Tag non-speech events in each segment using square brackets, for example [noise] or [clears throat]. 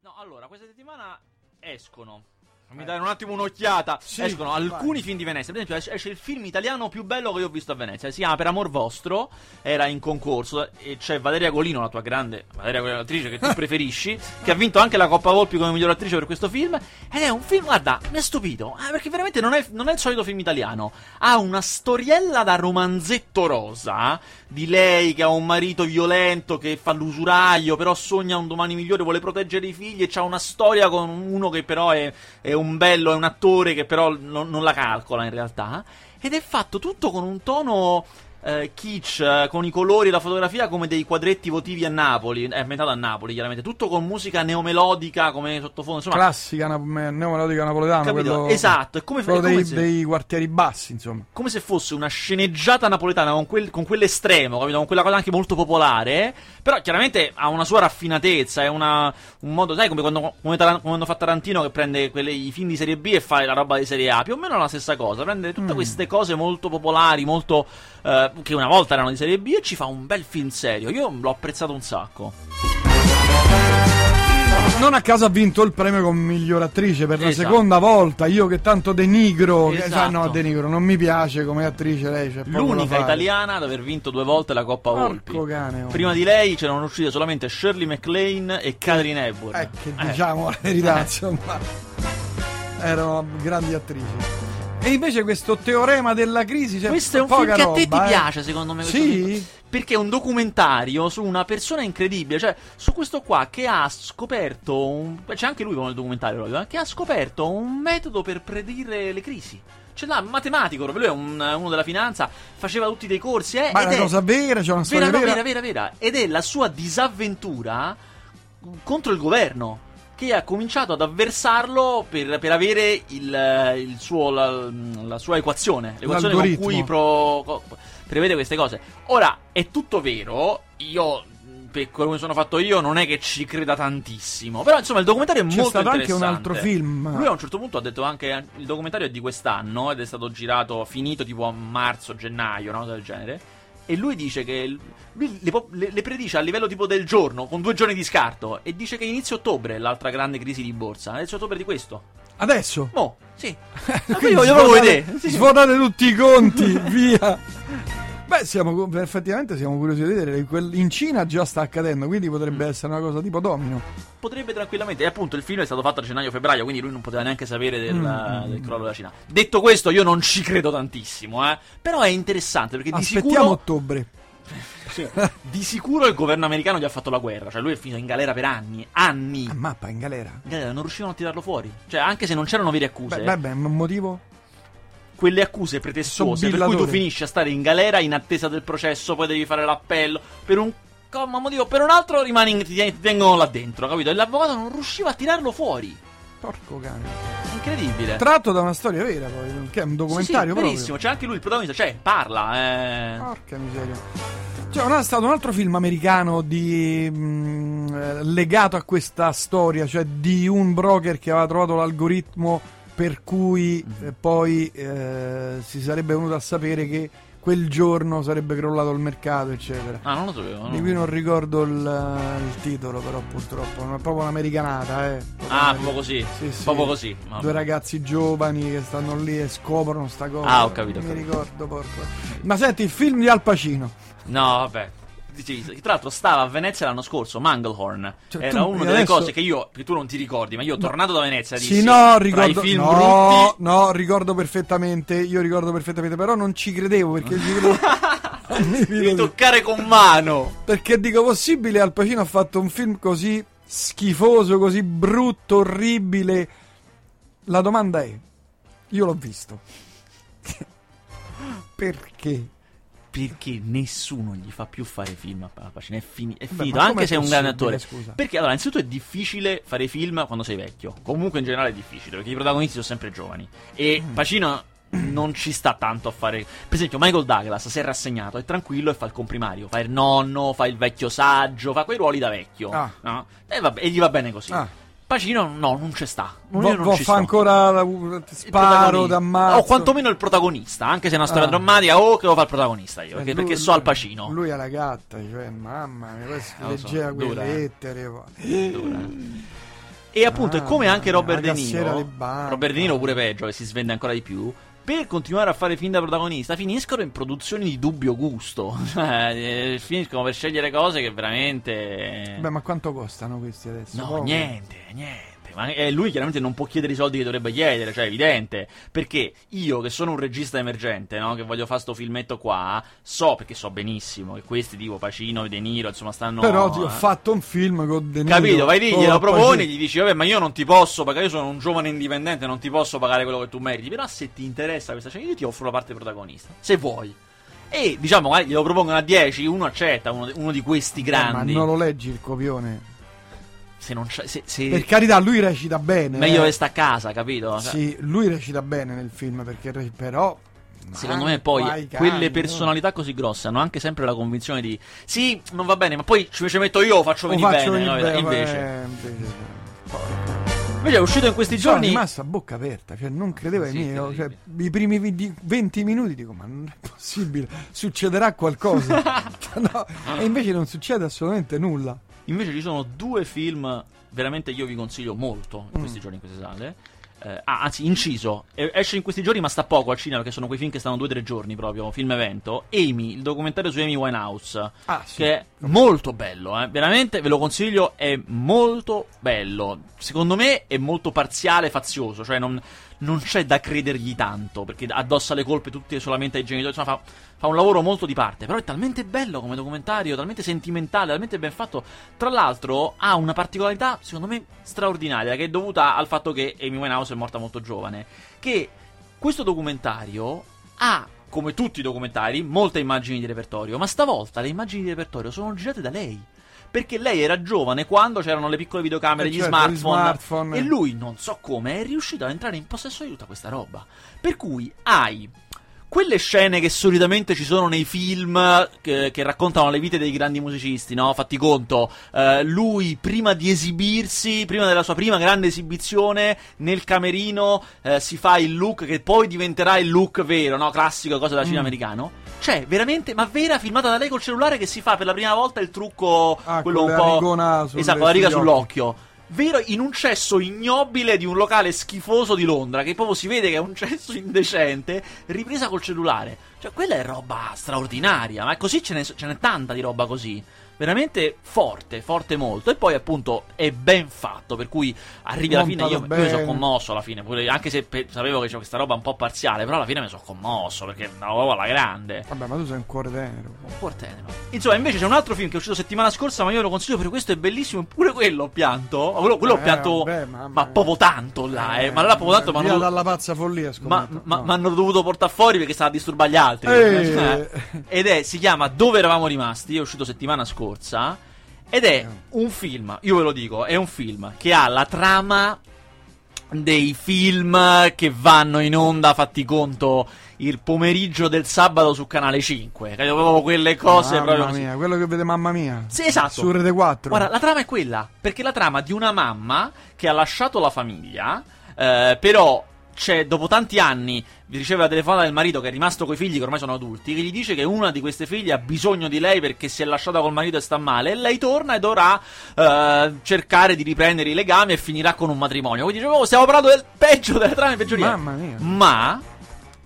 No, allora, questa settimana escono. Mi dai un attimo un'occhiata. Sì, Escono vai. alcuni film di Venezia. Per esempio, esce, esce il film italiano più bello che io ho visto a Venezia. Si chiama Per amor vostro. Era in concorso. E c'è Valeria Golino, la tua grande Valeria Golino, l'attrice che tu [laughs] preferisci. che ha vinto anche la Coppa Volpi come miglior attrice per questo film. Ed è un film, guarda, mi ha stupito. eh, perché veramente non è, non è il solito film italiano. Ha una storiella da romanzetto rosa. Di lei che ha un marito violento che fa l'usuraio, però sogna un domani migliore, vuole proteggere i figli. E c'ha una storia con uno che però è, è un bello, è un attore che però non, non la calcola in realtà. Ed è fatto tutto con un tono eh, kitsch, eh, con i colori e la fotografia come dei quadretti votivi a Napoli. È ambientato a Napoli, chiaramente. Tutto con musica neomelodica come sottofondo. Insomma, Classica me- neomelodica napoletano. capito? Quello, Esatto, è come, quello dei, se- dei quartieri bassi, insomma. come se fosse una sceneggiata napoletana con, quel- con quell'estremo, capito? Con quella cosa anche molto popolare. Però chiaramente ha una sua raffinatezza, è una- un modo, sai, come quando, come Taran- quando fa Tarantino che prende quelle- i film di serie B e fa la roba di serie A. Più o meno la stessa cosa. Prende tutte Mm. queste cose molto popolari, molto. eh, che una volta erano di serie B e ci fa un bel film serio. Io l'ho apprezzato un sacco. Non a caso ha vinto il premio come miglior attrice per la Esatto. seconda volta. Io che tanto denigro. che- Esatto. no, denigro, non mi piace come attrice lei. Da L'unica italiana ad aver vinto due volte la Coppa Volpi. Cane. oh. Prima di lei c'erano uscite solamente Shirley MacLaine e Catherine Hepburn. Eh, che Eh. diciamo [laughs] la verità, insomma. Erano grandi attrici. E invece questo teorema della crisi. Cioè, Questo è un film che a te ti eh. piace, secondo me. Sì? Perché è un documentario su una persona incredibile, cioè su questo qua che ha scoperto un... C'è anche lui con il documentario, proprio, eh, che ha scoperto un metodo per predire le crisi. Ce l'ha, matematico, proprio lui è un- uno della finanza, faceva tutti dei corsi, eh, Ma è una cosa vera, c'è una vera, storia no, vera. vera, vera, vera. Ed è la sua disavventura contro il governo. Che ha cominciato ad avversarlo per, per avere il, il suo, la, la sua equazione. L'equazione con L'algoritmo. cui pro- prevede queste cose. Ora, è tutto vero. Io, per come sono fatto io, non è che ci creda tantissimo. Però, insomma, il documentario è C'è molto stato anche un altro film. Lui a un certo punto ha detto anche il documentario è di quest'anno ed è stato girato, finito tipo a marzo, gennaio, una cosa del genere. E lui dice che lui le, le- le predice a livello tipo del giorno, con due giorni di scarto. E dice che inizio ottobre è l'altra grande crisi di borsa. Inizio ottobre di questo. Adesso. Mo, sì. [laughs] Ma Quindi io voglio vedere. Sì. Svuotate tutti i conti, [laughs] via. Beh, siamo, effettivamente siamo curiosi di vedere. In Cina già sta accadendo, quindi potrebbe Mm. essere una cosa tipo domino. Potrebbe tranquillamente. E appunto il film è stato fatto a gennaio-febbraio, quindi lui non poteva neanche sapere del, Mm. del crollo della Cina. Detto questo, io non ci credo tantissimo, eh. Però è interessante perché di Aspettiamo sicuro. ottobre. [laughs] Di sicuro il governo americano gli ha fatto la guerra, cioè lui è finito in galera per anni, anni. A mappa in galera. In galera non riuscivano a tirarlo fuori. Cioè, anche se non c'erano vere accuse, Beh, beh, beh, un motivo? Quelle accuse pretestuose per cui tu finisci a stare in galera in attesa del processo, poi devi fare l'appello per un comma motivo, per un altro rimani ti, ti tengono là dentro, capito? E l'avvocato non riusciva a tirarlo fuori. Porco cane. Incredibile. Tratto da una storia vera, poi, che è un Sì, sì, documentario proprio. verissimo, c'è anche lui il protagonista, cioè parla, eh. Porca miseria. C'è un- è stato un altro film americano di, mh, eh, legato a questa storia, cioè di un broker che aveva trovato l'algoritmo per cui Mhm. eh, poi eh, si sarebbe venuto a sapere che quel giorno sarebbe crollato il mercato, eccetera. Ah, non lo sapevo. no. Di cui non ricordo il, il titolo, però purtroppo non è proprio un'americanata, eh. Ah, proprio così. Sì, sì. Proprio così. Vabbè. Due ragazzi giovani che stanno lì e scoprono sta cosa. Ah, ho capito, ho Mi capito. ricordo, porco. Ma senti, il film di Al Pacino. No, vabbè. Dicevi, Tra l'altro stava a Venezia l'anno scorso, Manglehorn. Cioè, Era tu- una delle adesso- cose che io, che tu non ti ricordi, ma io tornato da Venezia dissi, Sì, no, ricordo. film no, brutti... no, ricordo perfettamente. Io ricordo perfettamente, però non ci credevo perché ci credevo. [laughs] [laughs] Devi toccare con mano. Perché dico possibile Al Pacino ha fatto un film così schifoso, così brutto, orribile. La domanda è: io l'ho visto. [laughs] Perché? Perché nessuno gli fa più fare film a Pacino. È, fini- è Beh, finito, ma anche se è un grande attore. scusa? Perché allora, innanzitutto è difficile fare film quando sei vecchio. Comunque in generale è difficile, perché i protagonisti sono sempre giovani. E Mm. Pacino [clears throat] non ci sta tanto a fare. Per esempio, Michael Douglas si è rassegnato, è tranquillo e fa il comprimario. Fa il nonno, fa il vecchio saggio, fa quei ruoli da vecchio. Ah. no? E, vabbè, e gli va bene così. Ah. Pacino no, non ci sta. Non, Vo- non vo- fa sto. ancora la- sparo, d'ammazzo. O quantomeno il protagonista, anche se è una storia Ah. drammatica, o che lo fa il protagonista io, Eh, perché, lui- perché so al Pacino. Lui è la gatta, cioè, mamma mia, Eh, lo so, leggeva quelle dura, eh. lettere. Dura. E appunto, Ah, è come anche Robert De Niro. Robert De Niro pure peggio, che si svende ancora di più. Per continuare a fare film da protagonista, finiscono in produzioni di dubbio gusto. [laughs] Cioè, eh, finiscono per scegliere cose che veramente. Beh, ma quanto costano questi adesso? No, Poco. niente, niente. Ma eh, lui chiaramente non può chiedere i soldi che dovrebbe chiedere, cioè è evidente. Perché io, che sono un regista emergente, no? Che voglio fare sto filmetto qua, so, perché so benissimo che questi tipo Pacino e De Niro, insomma, stanno. Però ti ho eh. fatto un film con De Niro. Capito, vai lì, glielo proponi, gli dici, vabbè, ma io non ti posso pagare, io sono un giovane indipendente, non ti posso pagare quello che tu meriti. Però se ti interessa questa scena, io ti offro la parte protagonista, se vuoi. E diciamo, magari glielo propongono a 10, uno accetta, uno, uno di questi Eh, grandi. ma non lo leggi il copione. Se non c'è. Se, se- Per carità, lui recita bene. meglio eh. resta a casa, capito? Cioè, Sì, lui recita bene nel film, perché re- però... Secondo me poi quelle personalità così grosse hanno anche sempre la convinzione di sì, non va bene, ma poi ci ci metto io, faccio venire faccio bene. no? bene, Invece, invece- è uscito in questi Sono giorni. rimasto a bocca aperta, cioè non credevo ai Sì, miei, terribile. cioè, i primi vi- 20 minuti dico ma non è possibile, succederà qualcosa. [laughs] [laughs] No, e invece non succede assolutamente nulla. Invece ci sono due film, veramente io vi consiglio molto in Mm. questi giorni in queste sale. Eh, ah, anzi, inciso, esce in questi giorni, ma sta poco al cinema perché sono quei film che stanno due o tre giorni proprio. Film evento. Amy, il documentario su Amy Winehouse. Ah, sì. Che è molto bello, eh. veramente ve lo consiglio. È molto bello. Secondo me è molto parziale, fazioso. Cioè, non, non c'è da credergli tanto perché addossa le colpe tutte solamente ai genitori. Insomma, fa, fa un lavoro molto di parte. Però è talmente bello come documentario, talmente sentimentale, talmente ben fatto. Tra l'altro, ha una particolarità, secondo me, straordinaria, che è dovuta al fatto che Amy Winehouse è morta molto giovane. Che questo documentario ha, come tutti i documentari, molte immagini di repertorio, ma stavolta le immagini di repertorio sono girate da lei. Perché lei era giovane quando c'erano le piccole videocamere, Eh, gli, certo, smartphone, gli smartphone. E lui, non so come, è riuscito ad entrare in possesso di tutta questa roba. Per cui hai quelle scene che solitamente ci sono nei film che, che raccontano le vite dei grandi musicisti, no? Fatti conto, eh, lui prima di esibirsi, prima della sua prima grande esibizione, nel camerino eh, si fa il look che poi diventerà il look vero, no? Classico, cosa da cinema Mm. americano. Cioè, veramente, ma vera, filmata da lei col cellulare che si fa per la prima volta il trucco, Ah, quello un po'... esatto, la riga sull'occhio. Vero, in un cesso ignobile di un locale schifoso di Londra, che proprio si vede che è un [laughs] cesso indecente, ripresa col cellulare. Cioè, quella è roba straordinaria, ma così ce n'è, ce n'è tanta di roba così. Veramente forte, forte molto. E poi, appunto, è ben fatto. Per cui arrivi alla fine. Io, io mi sono commosso alla fine. pure- anche se pe- sapevo che c'è questa roba un po' parziale. Però alla fine mi sono commosso. Perché andavo proprio alla grande. Vabbè, ma tu sei un cuore tenero. Un cuor tenero. Insomma, invece c'è un altro film che è uscito settimana scorsa, ma io lo consiglio perché questo è bellissimo. Pure quello ho pianto. Ma Quello, quello ho Eh, pianto. vabbè, ma proprio tanto là, eh. Ma là proprio tanto. Ma via dalla pazza follia, ma, scommetto. ma- No. ma hanno dovuto portare fuori perché stava a disturbare gli altri. Eh. Ed è, si chiama Dove eravamo rimasti. È uscito settimana scorsa. Ed è un film, io ve lo dico, è un film che ha la trama dei film che vanno in onda, fatti conto, il pomeriggio del sabato su Canale 5. Capito? Proprio quelle cose Mamma proprio mia, quello che vede mamma mia. Sì, esatto. Su Rete 4. Guarda, la trama è quella, perché la trama di una mamma che ha lasciato la famiglia, eh, però c'è, dopo tanti anni riceve la telefonata del marito che è rimasto coi figli che ormai sono adulti, che gli dice che una di queste figlie ha bisogno di lei perché si è lasciata col marito e sta male, e lei torna e dovrà eh, cercare di riprendere i legami e finirà con un matrimonio. Quindi dicevo, oh, stiamo parlando del peggio delle trame peggiori. Mamma mia. Ma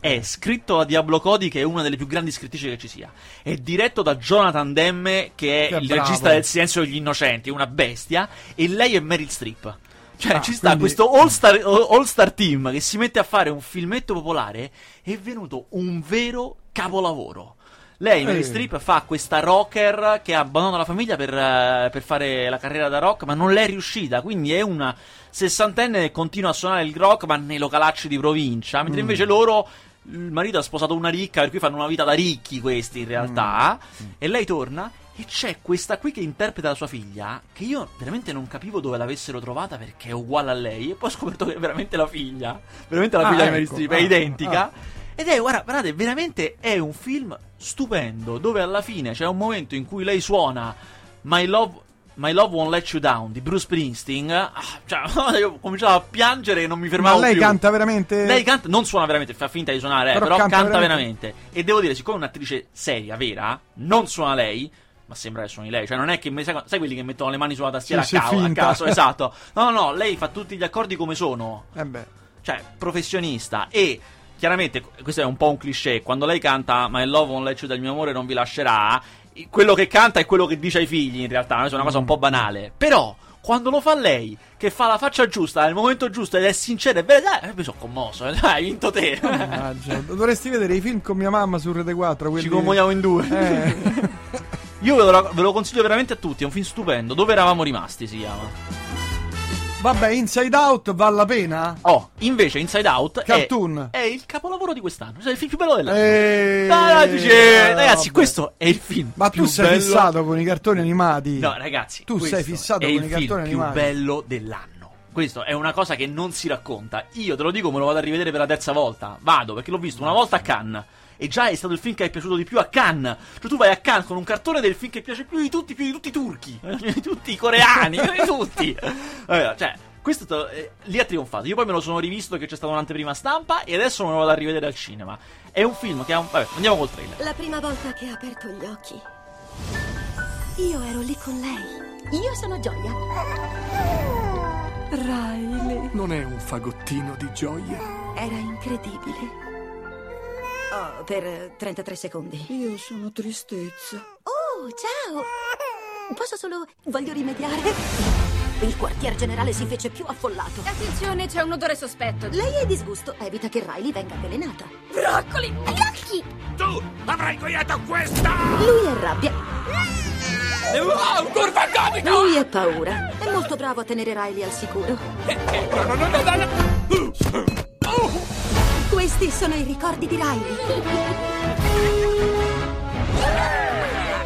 è scritto da Diablo Cody, che è una delle più grandi scrittrici che ci sia. È diretto da Jonathan Demme, che è Che il bravo. regista del Silenzio degli Innocenti, una bestia. E lei è Meryl Streep. Cioè, Ah, ci sta quindi- questo all-star, all-star team che si mette a fare un filmetto popolare. È venuto un vero capolavoro. Lei, Meryl Eh. Streep, fa questa rocker che abbandona la famiglia per, eh, per fare la carriera da rock, ma non l'è riuscita. Quindi è una sessantenne che continua a suonare il rock, ma nei localacci di provincia. Mentre Mm. invece loro. Il marito ha sposato una ricca, per cui fanno una vita da ricchi questi in realtà. Mm. E lei torna. E c'è questa qui che interpreta la sua figlia. Che io veramente non capivo dove l'avessero trovata perché è uguale a lei. E poi ho scoperto che è veramente la figlia. Veramente la Ah, figlia di Meryl ecco. Streep, è Ah, identica. Ed è, guarda, guardate, veramente è un film stupendo. Dove alla fine c'è un momento in cui lei suona My Love. My Love Won't Let You Down di Bruce Springsteen. Ah, cioè, [laughs] io cominciavo a piangere e non mi fermavo Ma lei più. canta veramente. Lei canta, non suona veramente, fa finta di suonare, eh, Però però, canta canta, veramente. veramente. E devo dire, siccome è un'attrice seria, vera, non suona lei, ma sembra che suoni lei. Cioè, non è che me- sai, sai quelli che mettono le mani sulla tastiera Sì, a, ca- a caso, esatto. No, no, lei fa tutti gli accordi come sono. Eh beh. Cioè, professionista. E chiaramente, questo è un po' un cliché. Quando lei canta My love won't let you del mio amore non vi lascerà. Quello che canta è quello che dice ai figli, in realtà. È una cosa un po' banale. Però. Quando lo fa lei, che fa la faccia giusta nel momento giusto ed è sincera e vera, dai, mi sono commosso. [laughs] Dai, hai vinto te. Mannaggia. Dovresti vedere i film con mia mamma su Rete 4. Quelli... Ci commuoviamo in due. Eh. [laughs] Io ve lo, ve lo consiglio veramente a tutti. È un film stupendo. Dove eravamo rimasti? Si chiama. Vabbè, Inside Out vale la pena? Oh, invece, Inside Out è- Cartoon. È, il capolavoro di quest'anno. Cioè, il film più bello dell'anno. Eh, No, no, dice- ragazzi, vabbè. questo è il film. Ma tu sei bello- fissato con i cartoni animati? No, ragazzi, Tu sei fissato è con il i cartoni film animati. più bello dell'anno. Questo è una cosa che non si racconta. Io te lo dico, me lo vado a rivedere per la terza volta. Vado perché l'ho visto una volta a Cannes. E già è stato il film che è piaciuto di più a Cannes. Cioè, tu vai a Cannes con un cartone del film che piace più di tutti, più di tutti i turchi, più di tutti i coreani, più di tutti. Allora, cioè, questo eh, lì ha trionfato. Io poi me lo sono rivisto che c'è stata un'anteprima stampa e adesso me lo vado a rivedere al cinema. È un film che ha un. Vabbè, andiamo col trailer. La prima volta che ha aperto gli occhi, io ero lì con lei. Io sono Gioia. Riley. Non è un fagottino di gioia. Era incredibile. Oh, per eh, 33 secondi. Io sono tristezza. Oh, ciao! Posso solo... Voglio rimediare. Il quartier generale si fece più affollato. Attenzione, c'è un odore sospetto. Lei è disgusto. Evita che Riley venga avvelenata. Broccoli! Gnocchi! Tu avrai ingoiato questa! Lui è rabbia. Wow, curva comica! Lui è paura. È molto bravo a tenere Riley al sicuro. No, no, no, no, no, no. Questi sono i ricordi di Riley.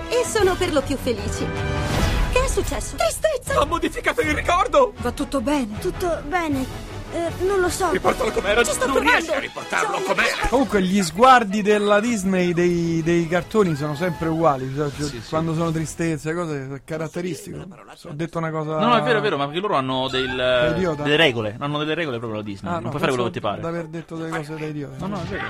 E sono per lo più felici. Che è successo? Tristezza! Ha modificato il ricordo! Va tutto bene? Tutto bene. Eh, non lo so. Riportalo com'era. Ci sto non provando. riesci a riportarlo com'era. Comunque gli sguardi della Disney dei, dei cartoni sono sempre uguali. cioè, cioè, quando sono tristezze, cose è caratteristico. Ho detto una cosa. No, no, è vero, è vero, ma perché loro hanno del- delle regole. Hanno delle regole proprio la Disney. Ah, non no, puoi fare quello che ti pare. Aver detto delle cose da idiota. No, no, è vero.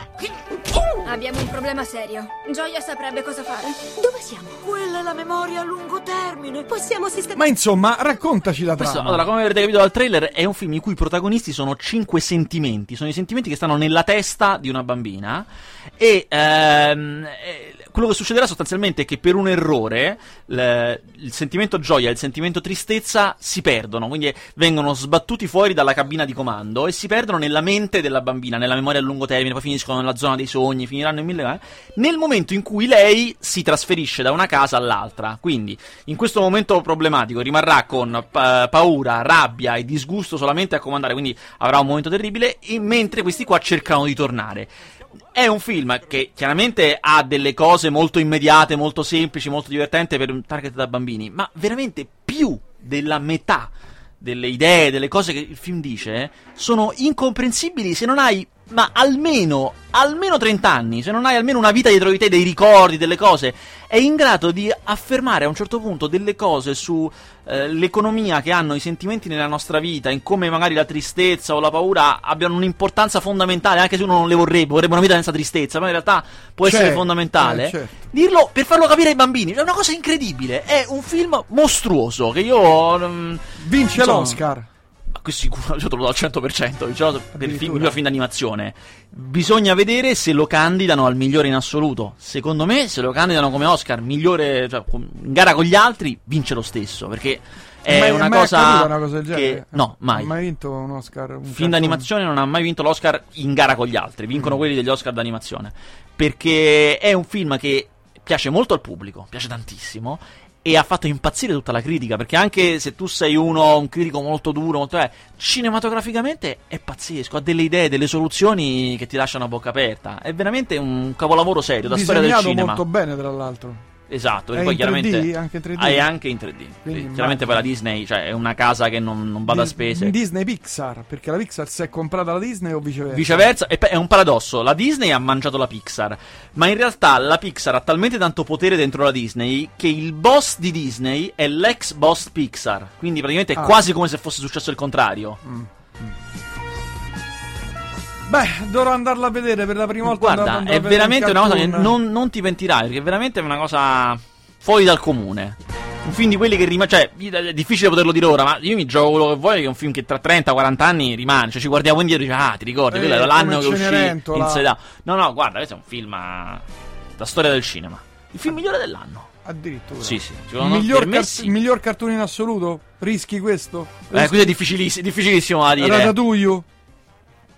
Abbiamo un problema serio. Gioia saprebbe cosa fare. Dove siamo? Quella è la memoria a lungo termine. Possiamo sistemare... Ma insomma, raccontaci la Questo, trama. allora, come avrete capito dal trailer, è un film i cui protagonisti sono cinque sentimenti. Sono i sentimenti che stanno nella testa di una bambina. E ehm, eh, quello che succederà sostanzialmente è che per un errore l- il sentimento gioia e il sentimento tristezza si perdono. Quindi vengono sbattuti fuori dalla cabina di comando e si perdono nella mente della bambina, nella memoria a lungo termine. Poi finiscono nella zona dei sogni, finiranno in mille. eh, Nel momento in cui lei si trasferisce da una casa all'altra. Quindi in questo momento problematico rimarrà con pa- paura, rabbia e disgusto solamente a comandare, quindi avrà un momento terribile, e mentre questi qua cercano di tornare. È un film che chiaramente ha delle cose molto immediate, molto semplici, molto divertenti per un target da bambini, ma veramente più della metà delle idee, delle cose che il film dice, sono incomprensibili se non hai, ma almeno, almeno 30 anni, se non hai almeno una vita dietro di te, dei ricordi, delle cose, è in grado di affermare a un certo punto delle cose sull'economia che hanno i sentimenti nella nostra vita, in come magari la tristezza o la paura abbiano un'importanza fondamentale, anche se uno non le vorrebbe, vorrebbe una vita senza tristezza, ma in realtà può essere Certo, fondamentale. eh, certo. Dirlo per farlo capire ai bambini, è una cosa incredibile, è un film mostruoso che io... mm, Vince insomma, l'Oscar. Sicuro, io te lo do al 100%, diciamo, per il film, miglior film d'animazione. Bisogna vedere se lo candidano al migliore in assoluto. Secondo me, se lo candidano come Oscar, migliore, cioè, in gara con gli altri, vince lo stesso, perché è Mai- una mai cosa, una cosa del che... genere? No, mai. Ha mai vinto un Oscar? Un film cartone? d'animazione non ha mai vinto l'Oscar in gara con gli altri, vincono Mm. quelli degli Oscar d'animazione. Perché è un film che piace molto al pubblico, piace tantissimo. E ha fatto impazzire tutta la critica. Perché anche se tu sei uno, un critico molto duro, molto, eh, cinematograficamente è pazzesco. Ha delle idee, delle soluzioni che ti lasciano a bocca aperta. È veramente un capolavoro serio da storia del cinema. molto bene, tra l'altro. Esatto, È e poi in 3D? chiaramente. Anche in 3D? Ah, è anche in 3D. Quindi chiaramente poi la Disney, cioè, è una casa che non, non bada a Dis- spese. Disney Pixar, perché la Pixar si è comprata la Disney o viceversa? Viceversa, e è un paradosso. La Disney ha mangiato la Pixar, ma in realtà la Pixar ha talmente tanto potere dentro la Disney che il boss di Disney è l'ex boss Pixar. Quindi praticamente è Ah. quasi come se fosse successo il contrario. Beh, dovrò andarla a vedere per la prima volta. Guarda, è veramente un una cosa che non, non ti pentirai, perché veramente è una cosa fuori dal comune. Un film di quelli che rimane. Cioè, è difficile poterlo dire ora, ma io mi gioco quello che vuoi. Che è un film che tra 30-40 anni rimane. Cioè, ci guardiamo indietro e dici, ah, ti ricordi? Eh, quello era l'anno come che uscì Cenerentola. in Sedan. No, no, guarda, questo è un film. eh, Da storia del cinema. Il film migliore dell'anno. Addirittura. Sì, sì. Miglior, car- sì. miglior cartone in assoluto? Rischi questo? Eh, Rischi questo è difficilissimo, difficilissimo da dire. Ratatouille?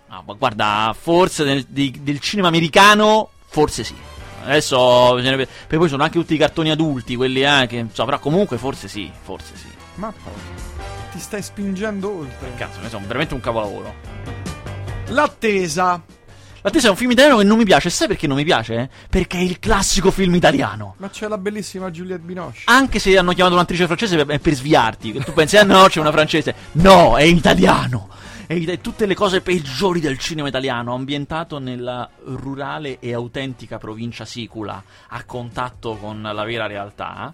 No, ma guarda, forse del, di- del cinema americano, forse sì. Adesso, perché poi sono anche tutti i cartoni adulti, quelli eh, che, insomma, però comunque forse sì, forse sì. Ma ti stai spingendo oltre. Cazzo, ne sono veramente un capolavoro. L'attesa. L'attesa è un film italiano che non mi piace, sai perché non mi piace? Perché è il classico film italiano. Ma c'è la bellissima Juliette Binoche. Anche se hanno chiamato un'attrice francese per- per sviarti, che tu pensi, ah no, c'è una francese. No, è italiano. Ita- tutte le cose peggiori del cinema italiano, ambientato nella rurale e autentica provincia sicula, a contatto con la vera realtà.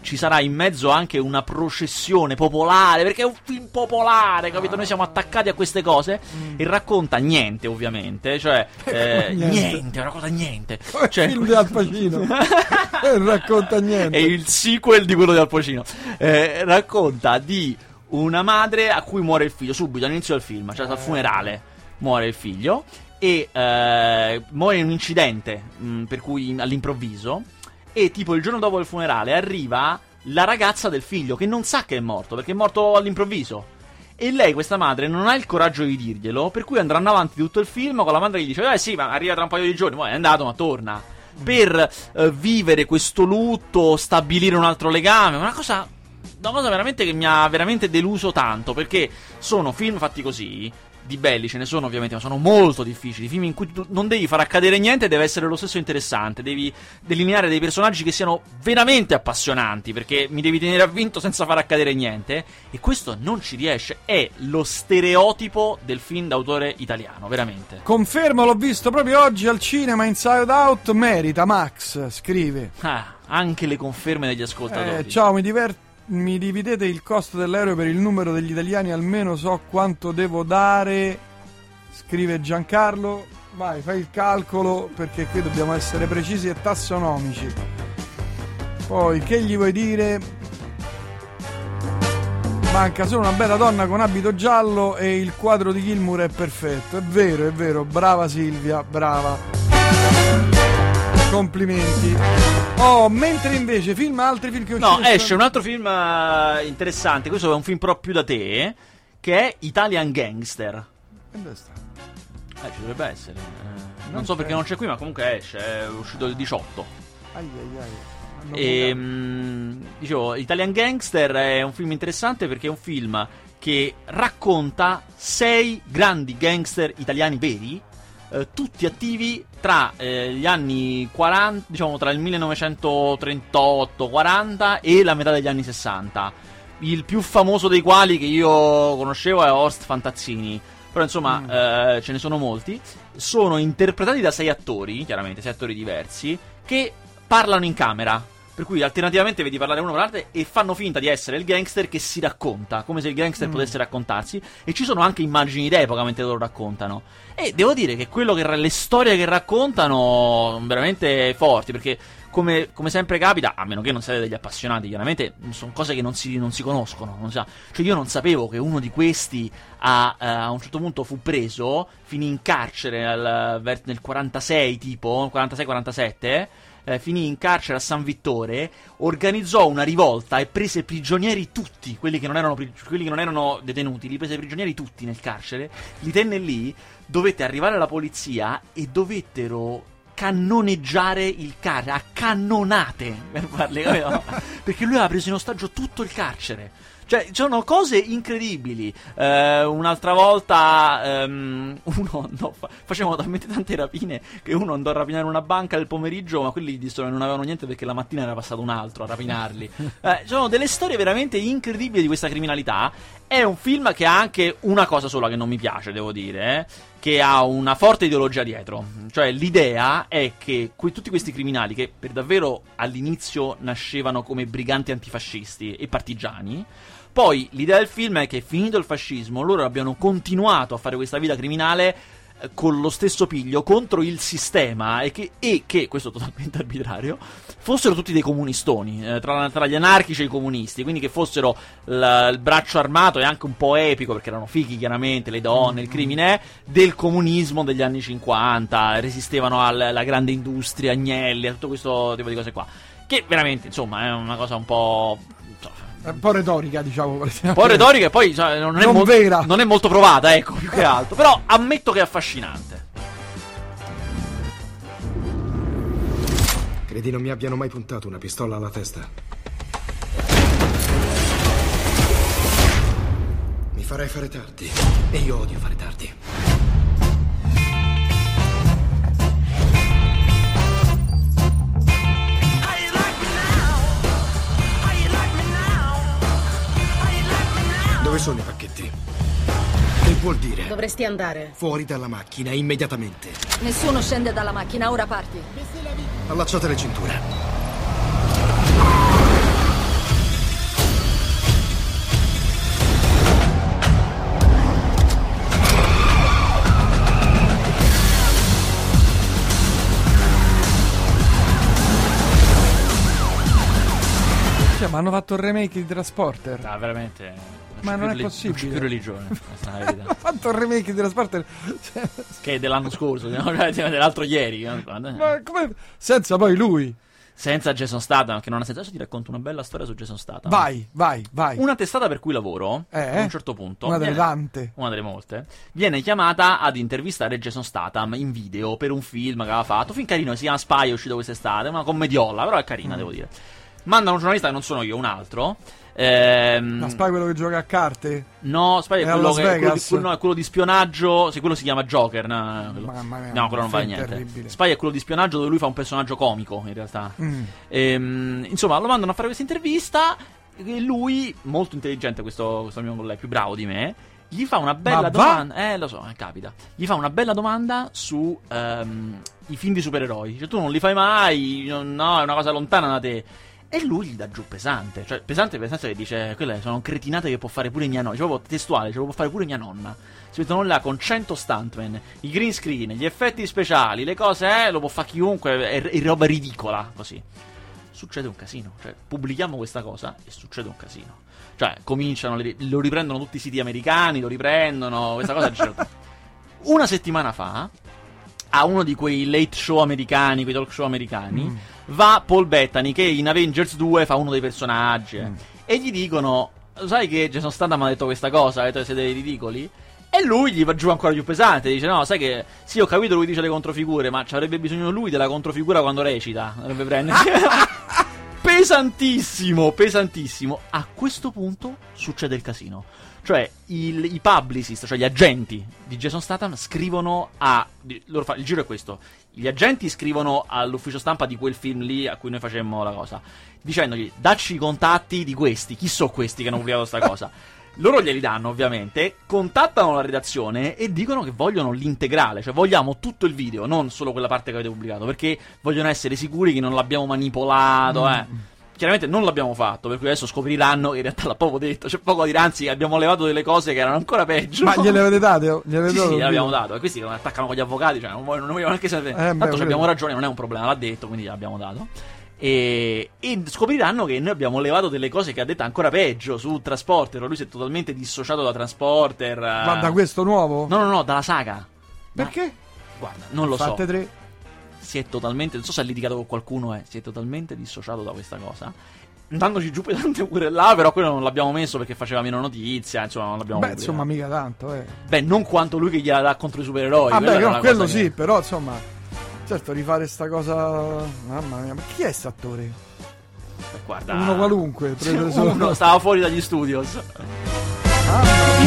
Ci sarà in mezzo anche una processione popolare, perché è un film popolare, capito? Noi siamo attaccati a queste cose e racconta niente, ovviamente, cioè [laughs] eh, Niente. niente, una cosa niente. Come [laughs] il Cioè, film di Al Pacino. [laughs] Racconta niente. è il sequel di quello di Al Pacino. Eh, racconta di una madre a cui muore il figlio subito all'inizio del film, cioè al funerale muore il figlio e eh, muore in un incidente mh, per cui all'improvviso e tipo il giorno dopo il funerale arriva la ragazza del figlio che non sa che è morto perché è morto all'improvviso. E lei, questa madre, non ha il coraggio di dirglielo, per cui andranno avanti tutto il film con la madre che gli dice: Eh sì, ma arriva tra un paio di giorni, poi è andato, ma torna. Per eh, vivere questo lutto, stabilire un altro legame, una cosa. Una cosa veramente che mi ha veramente deluso tanto. Perché sono film fatti così. Di belli ce ne sono ovviamente, ma sono molto difficili. Film in cui tu non devi far accadere niente, deve essere lo stesso interessante. Devi delineare dei personaggi che siano veramente appassionanti. Perché mi devi tenere avvinto senza far accadere niente. E questo non ci riesce. È lo stereotipo del film d'autore italiano, veramente. Confermo, l'ho visto proprio oggi al cinema Inside Out. Merita, Max, scrive. Ah, anche le conferme degli ascoltatori. Eh, ciao, mi, diver- mi dividete il costo dell'aereo per il numero degli italiani, almeno so quanto devo dare. Scrive Giancarlo. Vai, fai il calcolo perché qui dobbiamo essere precisi e tassonomici. Poi, che gli vuoi dire? Manca solo una bella donna con abito giallo e il quadro di Gilmour è perfetto. È vero, è vero. Brava Silvia, brava. Complimenti. Oh, mentre invece film altri film che No, uscirono- esce un altro film eh, interessante. Questo è un film più da te. Che è Italian Gangster. E dove sta? Eh, ci dovrebbe essere. Eh, non, Non so c'è. perché non c'è qui, ma comunque esce. È uscito il 18. Ai ai ai. E, bucato. mm, dicevo, Italian Gangster è un film interessante perché è un film che racconta sei grandi gangster italiani veri, eh, tutti attivi tra eh, gli anni 40, diciamo tra il 1938-40 e la metà degli anni 60. Il più famoso dei quali che io conoscevo è Horst Fantazzini. Però insomma eh, ce ne sono molti. Sono interpretati da sei attori, chiaramente, sei attori diversi, che parlano in camera. Per cui alternativamente vedi parlare uno con l'altro e fanno finta di essere il gangster che si racconta, come se il gangster potesse raccontarsi. E ci sono anche immagini d'epoca mentre loro raccontano. E devo dire che quello che, le storie che raccontano sono veramente forti, perché come, come sempre capita, a meno che non siate degli appassionati, chiaramente sono cose che non si, non si conoscono. Non si sa. Cioè, io non sapevo che uno di questi a, eh, a un certo punto fu preso, finì in carcere al- ver- nel 46, tipo 46-47. Eh, finì in carcere a San Vittore, organizzò una rivolta e prese prigionieri tutti, quelli che non erano, quelli che non erano detenuti, li prese prigionieri tutti nel carcere, li tenne lì, dovette arrivare la polizia e dovettero cannoneggiare il carcere, a cannonate [laughs] per farle, perché lui aveva preso in ostaggio tutto il carcere. Cioè, ci sono cose incredibili. Eh, un'altra volta ehm, [laughs] uno andò, fa- facevano talmente tante rapine che uno andò a rapinare una banca del pomeriggio, ma quelli gli dissero che non avevano niente perché la mattina era passato un altro a rapinarli. [laughs] Eh, sono delle storie veramente incredibili di questa criminalità. È un film che ha anche una cosa sola che non mi piace, devo dire, eh, che ha una forte ideologia dietro. Cioè, l'idea è che que- tutti questi criminali, che per davvero all'inizio nascevano come briganti antifascisti e partigiani, poi l'idea del film è che finito il fascismo loro abbiano continuato a fare questa vita criminale eh, con lo stesso piglio contro il sistema e che, e che questo è totalmente [laughs] arbitrario, fossero tutti dei comunistoni, eh, tra, tra gli anarchici e i comunisti, quindi che fossero la- il braccio armato e anche un po' epico, perché erano fighi chiaramente, le donne, il crimine, è, del comunismo degli anni 50, resistevano al- alla grande industria, Agnelli, a tutto questo tipo di cose qua. Che veramente, insomma, è una cosa un po'... Un po' retorica, diciamo. Un po' retorica e poi cioè, non, è Non vera. non è molto provata, ecco, più che altro. Però ammetto che è affascinante. Credi non mi abbiano mai puntato una pistola alla testa? Mi farei fare tardi. E io odio fare tardi. Sono i pacchetti? Che vuol dire? Dovresti andare. Fuori dalla macchina, immediatamente. Nessuno scende dalla macchina, ora parti. Allacciate le cinture. Cioè, ma hanno fatto il remake di Transporter. Ah, veramente. Ma non è reli- possibile. c'è più religione. Hanno fatto il remake di Transporter. Cioè, che è dell'anno scorso? [laughs] Cioè, dell'altro ieri. ma come... Senza poi lui. Senza Jason Statham, che non ha senso. Adesso ti racconto una bella storia su Jason Statham. Vai, vai, vai. Una testata per cui lavoro, Eh? a un certo punto, Una delle tante. una delle molte, viene chiamata ad intervistare Jason Statham in video per un film che aveva fatto. Film carino, si chiama Spy, è uscito quest'estate, una commediolla, però è Mm. carina, devo dire. Mandano un giornalista che non sono io, un altro. Ehm, Ma spai quello che gioca a carte? No, Spy è È quello, che, quello, di, quello- no, è quello di spionaggio. Sì, quello si chiama Joker. No, quello, Mamma mia, no, quello non vale film niente. terribile. Spy è quello di spionaggio dove lui fa un personaggio comico, in realtà. Mm. Ehm, insomma, lo mandano a fare questa intervista. E lui, molto intelligente, questo, questo mio collega, più bravo di me. Gli fa una bella domanda. Eh, lo so, eh, capita. Gli fa una bella domanda su ehm, i film di supereroi. Cioè, tu non li fai mai. No, è una cosa lontana da te. E lui gli dà giù pesante. Cioè, pesante nel senso che dice: Quelle sono cretinate che può fare pure mia nonna. Cioè, proprio testuale, cioè, può fare pure mia nonna. Si mettono là con 100 stuntman, i green screen, gli effetti speciali, le cose, eh, lo può fare chiunque. È, è roba ridicola, così. Succede un casino. Cioè, pubblichiamo questa cosa e succede un casino. Cioè, cominciano, lo riprendono tutti i siti americani, lo riprendono. Questa cosa. [laughs] Una settimana fa, a uno di quei late show americani, quei talk show americani, va Paul Bettany che in Avengers 2 fa uno dei personaggi. eh. E gli dicono: Sai che Jason Statham ha detto questa cosa? Ha detto che siete dei ridicoli? E lui gli va giù ancora più pesante. Dice: No, sai che sì, ho capito, lui dice le controfigure, ma ci avrebbe bisogno lui della controfigura quando recita. Dovrebbe prendersi. [laughs] pesantissimo, pesantissimo. A questo punto succede il casino. Cioè, il- i publicist, cioè gli agenti di Jason Statham, scrivono a. fa- il giro è questo: gli agenti scrivono all'ufficio stampa di quel film lì a cui noi facemmo la cosa, dicendogli: dacci i contatti di questi, chi sono questi che hanno pubblicato sta cosa. [laughs] Loro glieli danno, ovviamente, contattano la redazione e dicono che vogliono l'integrale, cioè vogliamo tutto il video, non solo quella parte che avete pubblicato, perché vogliono essere sicuri che non l'abbiamo manipolato, eh. Chiaramente non l'abbiamo fatto, per cui adesso scopriranno che in realtà l'ha proprio detto, c'è poco a dire, anzi abbiamo levato delle cose che erano ancora peggio. Ma gliele avete date? Gliele Sì, dato sì, gliel'abbiamo dato. E questi non attaccano con gli avvocati, cioè non vogliono, non vogliono neanche sapere. Eh, beh, Tanto abbiamo ragione, non è un problema, l'ha detto, quindi gliel'abbiamo dato. E, e scopriranno che noi abbiamo levato delle cose che ha detto ancora peggio su Transporter. Lui si è totalmente dissociato da Transporter. eh. Ma da questo nuovo? No, no, no, dalla saga. Perché? Guarda, non lo so. Fatte tre. Si è totalmente. Non so se ha litigato con qualcuno, eh. Si è totalmente dissociato da questa cosa. Andandoci giù pesante pure là, però quello non l'abbiamo messo perché faceva meno notizia. Insomma, non l'abbiamo Beh, pubblicato. insomma, mica tanto, eh. Beh, non quanto lui che gliela dà contro i supereroi. Ah, beh, no, quello sì, che- però insomma. Certo, rifare sta cosa. Mamma mia, ma chi è quest'attore? Guarda. Uno qualunque. Uno stava fuori dagli studios. Ah,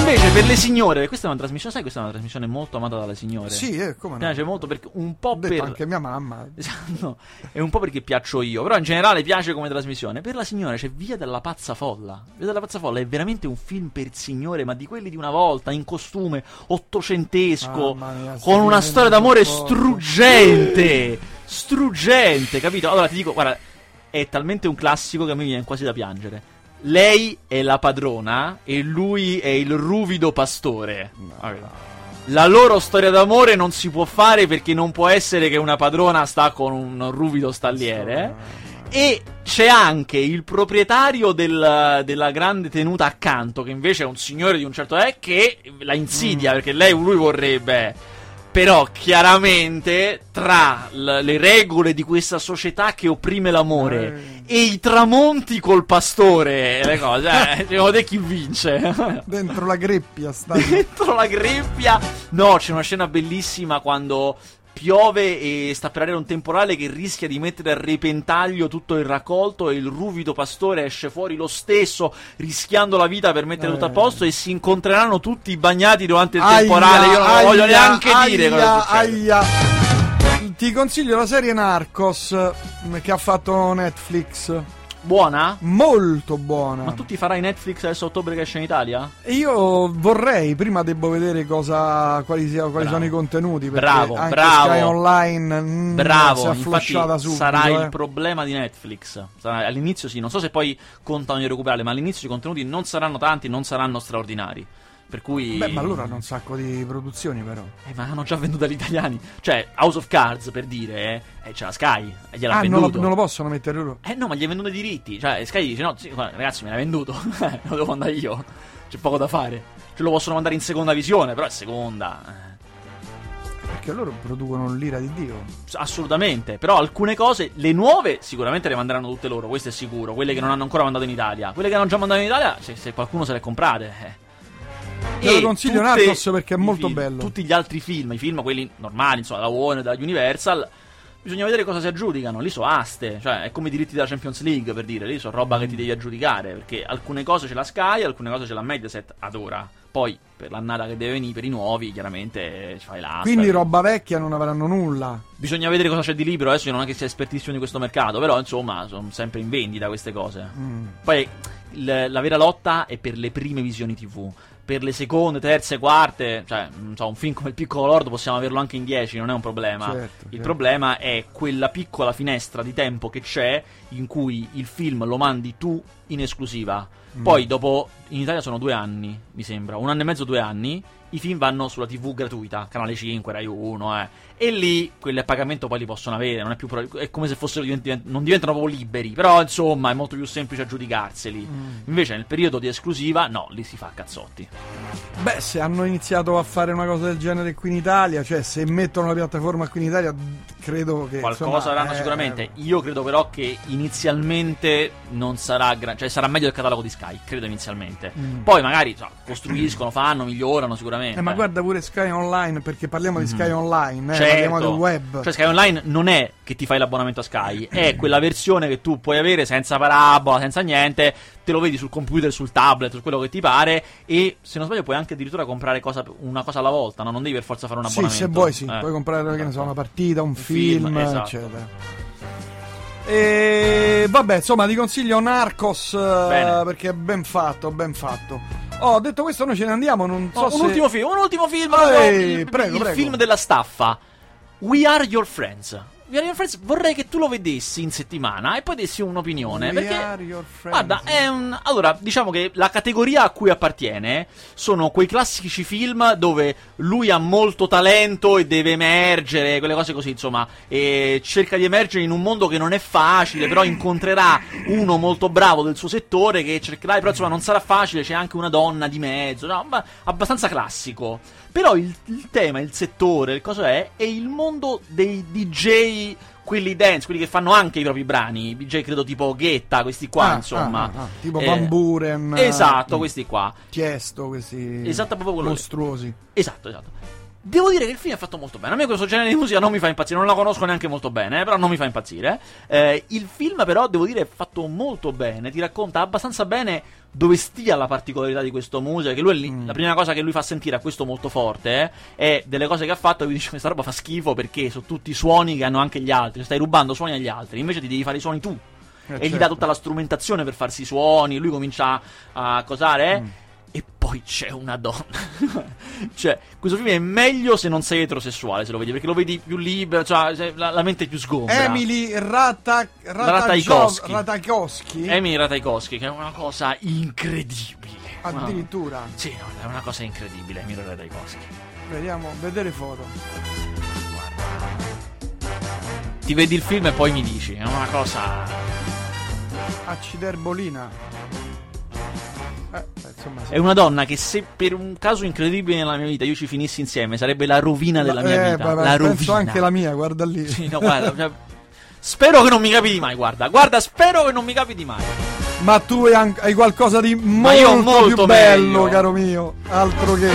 Invece, per le signore, questa è una trasmissione, sai, questa è una trasmissione molto amata dalle signore. Sì, eh, come Mi no. piace molto perché un po' detto per. anche mia mamma. [laughs] Esatto, è un po' perché piaccio io, però in generale piace come trasmissione. Per la signora c'è Via della Pazza Folla. Via della Pazza Folla è veramente un film per signore, ma di quelli di una volta, in costume, ottocentesco, mia, con una storia d'amore struggente. Struggente, capito? Allora ti dico, guarda, è talmente un classico che a me viene quasi da piangere. Lei è la padrona e lui è il ruvido pastore. Capito? La loro storia d'amore non si può fare perché non può essere che una padrona sta con un ruvido stalliere. E c'è anche il proprietario del- della grande tenuta accanto, che invece è un signore di un certo è, che la insidia Mm. perché lei, lui vorrebbe. Però chiaramente tra l- le regole di questa società che opprime l'amore e i tramonti col pastore e le cose, eh, [laughs] secondo chi vince? Dentro la greppia sta. [laughs] Dentro la greppia. No, c'è una scena bellissima quando piove e sta per arrivare un temporale che rischia di mettere a repentaglio tutto il raccolto e il ruvido pastore esce fuori lo stesso rischiando la vita per mettere tutto a Eh. posto e si incontreranno tutti bagnati durante il Aia, temporale. Io non lo aia, voglio neanche dire cosa aia, aia. Ti consiglio la serie Narcos mm, che ha fatto Netflix. Buona? Molto buona. Ma tu ti farai Netflix adesso a ottobre che esce in Italia? E Io vorrei, prima devo vedere cosa, quali, sia- quali sono i contenuti. Bravo, anche bravo. Sky Online mm, Bravo, infatti subito. sarà eh. il problema di Netflix. Sarà- all'inizio sì, non so se poi contano di recuperarli, ma all'inizio i contenuti non saranno tanti, non saranno straordinari. Per cui... Beh, ma allora hanno un sacco di produzioni, però. Eh, ma hanno già venduto agli italiani. Cioè, House of Cards, per dire, eh, c'è la Sky, e gliel'ha ah, non lo, venduto. non lo possono mettere loro. Eh no, ma gli ha venduto i diritti. Cioè, Sky dice, no, sì, guarda, ragazzi, me l'ha venduto. [laughs] Eh, lo devo mandare io. C'è poco da fare. Ce lo possono mandare in seconda visione, però è seconda. eh. Perché loro producono l'ira di Dio. Assolutamente, però alcune cose, le nuove sicuramente le manderanno tutte loro, questo è sicuro, quelle che non hanno ancora mandato in Italia. Quelle che hanno già mandato in Italia, se, se qualcuno se le comprate. eh. Te lo consiglio tutte Narcos perché è molto film- bello. Tutti gli altri film, i film quelli normali, insomma, da Warner, da Universal, bisogna vedere cosa si aggiudicano. Lì so aste, cioè è come i diritti della Champions League, per dire, lì so roba che ti devi aggiudicare, perché alcune cose ce la Sky, alcune cose ce la Mediaset ad ora. Poi, per l'annata che deve venire, per i nuovi, chiaramente ci fai l'asta. Quindi roba vecchia non avranno nulla. Bisogna vedere cosa c'è di libero. Adesso io non è che sia espertissimo di questo mercato, però insomma, sono sempre in vendita queste cose. Mm. Poi la vera lotta è per le prime visioni TV. Per le seconde, terze, quarte, cioè, non so, un film come Il piccolo Lord possiamo averlo anche in 10, non è un problema. Certo, il certo. problema è quella piccola finestra di tempo che c'è in cui il film lo mandi tu in esclusiva. Mm. Poi, dopo, in Italia sono due anni, mi sembra, un anno e mezzo, due anni. I film vanno sulla TV gratuita, canale 5, Rai 1, eh. E lì quelli a pagamento poi li possono avere, non è più pro- è come se fossero divent- non diventano proprio liberi, però insomma è molto più semplice aggiudicarseli. Invece nel periodo di esclusiva no, lì si fa cazzotti. Beh, se hanno iniziato a fare una cosa del genere qui in Italia, cioè se mettono la piattaforma qui in Italia, credo che Qualcosa insomma, avranno eh, sicuramente. Io credo però che inizialmente non sarà gran- cioè sarà meglio del catalogo di Sky, credo inizialmente. Mm. Poi magari so, costruiscono, [clears throat] fanno, migliorano sicuramente. Eh, ma guarda pure Sky Online, perché parliamo di Sky Online, eh, Certo. parliamo del web. Cioè Sky Online non è che ti fai l'abbonamento a Sky, è quella versione che tu puoi avere senza parabola, senza niente, te lo vedi sul computer, sul tablet, su quello che ti pare e se non sbaglio puoi anche addirittura comprare cosa- una cosa alla volta, no? non devi per forza fare un sì, abbonamento. se vuoi sì, Eh. puoi comprare che ne so, una partita, un, film, film, esatto. eccetera. E vabbè, insomma, ti consiglio Narcos eh, Bene. perché è ben fatto, ben fatto. Oh, detto questo, noi ce ne andiamo. Non so Oh, se... un ultimo film, un ultimo film, Ehi, proprio il, prego, il prego. film della staffa. We Are Your Friends. Your Friends vorrei che tu lo vedessi in settimana e poi dessi un'opinione. We perché. Guarda, è un... Allora, diciamo che la categoria a cui appartiene sono quei classici film dove lui ha molto talento e deve emergere, quelle cose così, insomma, e cerca di emergere in un mondo che non è facile, però incontrerà uno molto bravo del suo settore che cercherà, però insomma non sarà facile, c'è anche una donna di mezzo, no, abbastanza classico. Però il, il tema, il settore, il cosa è, è il mondo dei DJ quelli dance, quelli che fanno anche i propri brani, i DJ credo tipo Ghetta, questi qua, Ah, insomma. ah, ah, ah, tipo Eh, Van Buren. Esatto, eh, questi qua. Tiesto, questi Esatto, proprio quello mostruosi. Esatto, esatto. Devo dire che il film è fatto molto bene. A me questo genere di musica non mi fa impazzire, non la conosco neanche molto bene, eh, però non mi fa impazzire. Eh, il film, però, devo dire, è fatto molto bene. Ti racconta abbastanza bene dove stia la particolarità di questo museo. Che lui, lì- Mm. la prima cosa che lui fa sentire a questo molto forte eh, è delle cose che ha fatto. E lui dice: Questa roba fa schifo perché sono tutti suoni che hanno anche gli altri. Stai rubando suoni agli altri. Invece ti devi fare i suoni tu. Eh, e gli dà certo. tutta la strumentazione per farsi i suoni. Lui comincia a cosare. Mm. Poi c'è una donna. [laughs] cioè, questo film è meglio se non sei eterosessuale, se lo vedi, perché lo vedi più libero, cioè la, la mente è più sgombra. Emily Rata. Rataikowski. Emily Ratajkowski, che è una cosa incredibile. Addirittura. Sì, no, è una cosa incredibile, dai Coschi. Vediamo, vedere foto. Ti vedi il film e poi mi dici, è una cosa... Acciderbolina. Eh, beh, insomma, sì. È una donna che se per un caso incredibile nella mia vita io ci finissi insieme sarebbe la rovina della mia Eh, vita. vabbè, la penso rovina. anche la mia, guarda lì. Sì, no, guarda, cioè, spero che non mi capiti mai, guarda. Guarda, spero che non mi capiti mai. Ma tu hai, hai qualcosa di molto, molto più bello, meglio. caro mio. Altro che.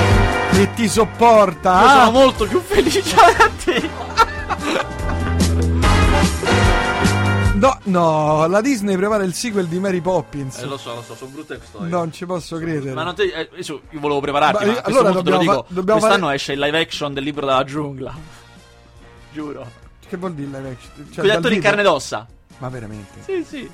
che ti sopporta. Io ah? sono molto più felice da te. No, no, la Disney prepara il sequel di Mary Poppins. Eh, lo so, lo so, sono brutte storie. non ci posso credere. Ma non te, eh, io volevo prepararti, Ma ma, allora punto te lo dobbiamo dico. fa- dobbiamo Quest'anno fare- esce il live action del libro della giungla. [laughs] Giuro. Che vuol dire live action? Cioè, Con gli attori in carne ed ossa. Ma veramente? Sì, sì.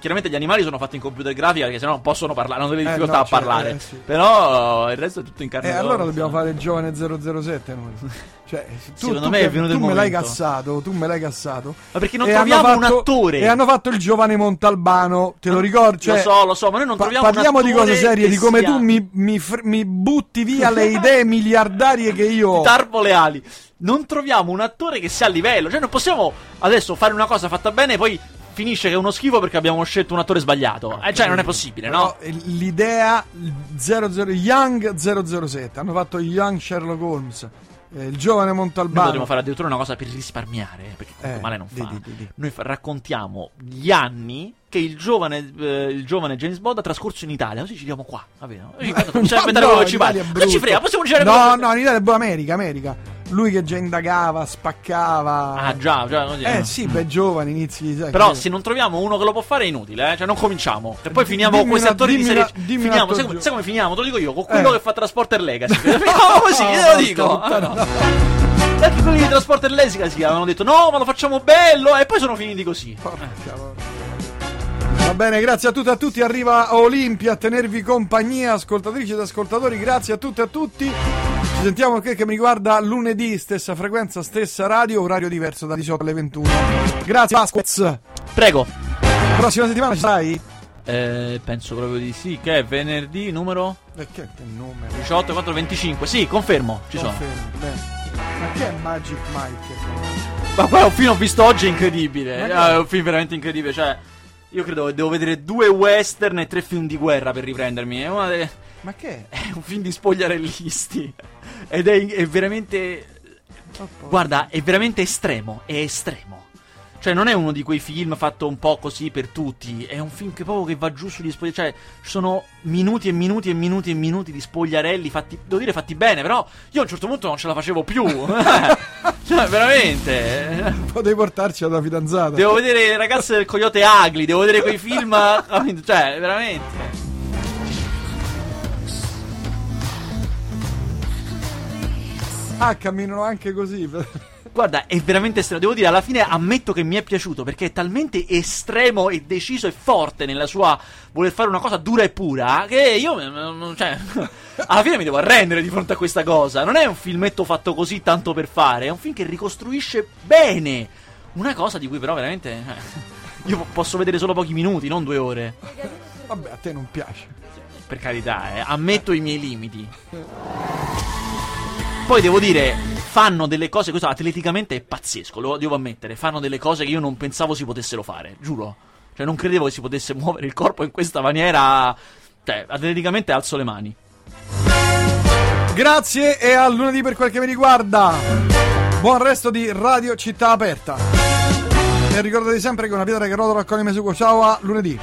Chiaramente gli animali sono fatti in computer grafica perché sennò non possono parlare, hanno delle Eh, difficoltà no, a cioè, parlare. eh, sì. Però il resto è tutto in carne Eh, ed allora dobbiamo fare il giovane 007 noi. [laughs] Cioè, tu, Secondo tu me è venuto tu il me l'hai momento. cassato, tu me l'hai cassato. Ma perché non E troviamo hanno un fatto- attore? E hanno fatto il giovane Montalbano, te lo ricordi? Cioè, lo so, lo so, ma noi non pa- troviamo un parliamo di cose serie, di come sia- tu mi, mi fr- mi butti via le [laughs] idee miliardarie che io ho. Tarpo le ali. Non troviamo un attore che sia a livello. Cioè, non possiamo adesso fare una cosa fatta bene e poi finisce che è uno schifo perché abbiamo scelto un attore sbagliato. Eh, cioè, non è possibile, no? Però, eh, L'idea il 00 Young 007, hanno fatto Young Sherlock Holmes, eh, il giovane Noi Montalbano. potremmo fare addirittura una cosa per risparmiare, perché comunque Eh, male non fa. di- di- di. Noi fa- raccontiamo gli anni che il giovane, eh, il giovane James Bond ha trascorso in Italia, così ci diamo qua. Va bene? Ma inventare no, [laughs] che ci ci frega, possiamo girare No, no, in Italia è buona America, America. Lui che già indagava, spaccava. Ah, già, già. così, Eh no. sì, beh, giovane, inizi. sai, Però che- se non troviamo uno che lo può fare è inutile, eh? Cioè non cominciamo. E poi finiamo dimmi con questi attori di serie Finiamo, sai, sai come finiamo? Te lo dico io, con quello Eh. che fa Transporter Legacy. Finiamo così, No, te lo porca dico. Ah, puttana, no. Perché [laughs] quelli di Transporter Legacy avevano detto no, ma lo facciamo bello e poi sono finiti così. Porca vacca. Va bene, grazie a tutti e a tutti. Arriva Olimpia a tenervi compagnia, ascoltatrici ed ascoltatori. Grazie a tutti e a tutti. Ci sentiamo che, che mi riguarda lunedì, stessa frequenza, stessa radio, orario diverso da 18 alle 21. Grazie, Vasquez. Prego. Prossima settimana ci sai? Eh, penso proprio di sì, che è venerdì numero Perché che numero? 18 4 25. Sì, confermo, ci sono. Confermo, bene. Ma che è Magic Mike? Ma poi un film ho visto oggi è incredibile. Ah, È un film veramente incredibile. Cioè, io credo che devo vedere due western e tre film di guerra per riprendermi. È, una delle- Ma che è? è un film di spogliarellisti. Ed è, è veramente. Oh, Guarda, è veramente estremo. È estremo. Cioè, non è uno di quei film fatto un po' così per tutti. È un film che proprio che va giù sugli spogliarelli. Cioè, ci sono minuti e minuti e minuti e minuti di spogliarelli fatti. Devo dire fatti bene, però io a un certo punto non ce la facevo più. [laughs] [laughs] cioè, veramente. Potevi portarci alla fidanzata. Devo vedere ragazze del Coyote Ugly, devo vedere quei film. [laughs] Cioè, veramente. Ah, camminano anche così. [laughs] Guarda, è veramente estremo. Devo dire, alla fine ammetto che mi è piaciuto perché è talmente estremo e deciso e forte nella sua voler fare una cosa dura e pura che io, cioè, [laughs] alla fine mi devo arrendere di fronte a questa cosa. Non è un filmetto fatto così tanto per fare, è un film che ricostruisce bene una cosa di cui però veramente. eh, [laughs] Io po- posso vedere solo pochi minuti, non due ore. Vabbè, a te non piace. Per carità, eh, ammetto i miei limiti. Poi devo dire, fanno delle cose, questo atleticamente è pazzesco, lo devo ammettere, fanno delle cose che io non pensavo si potessero fare, giuro. Cioè non credevo che si potesse muovere il corpo in questa maniera, cioè atleticamente alzo le mani. Grazie e a lunedì per quel che mi riguarda. Buon resto di Radio Città Aperta. E ricordate sempre che una pietra che rotola raccoglie Mesugo. Ciao a lunedì.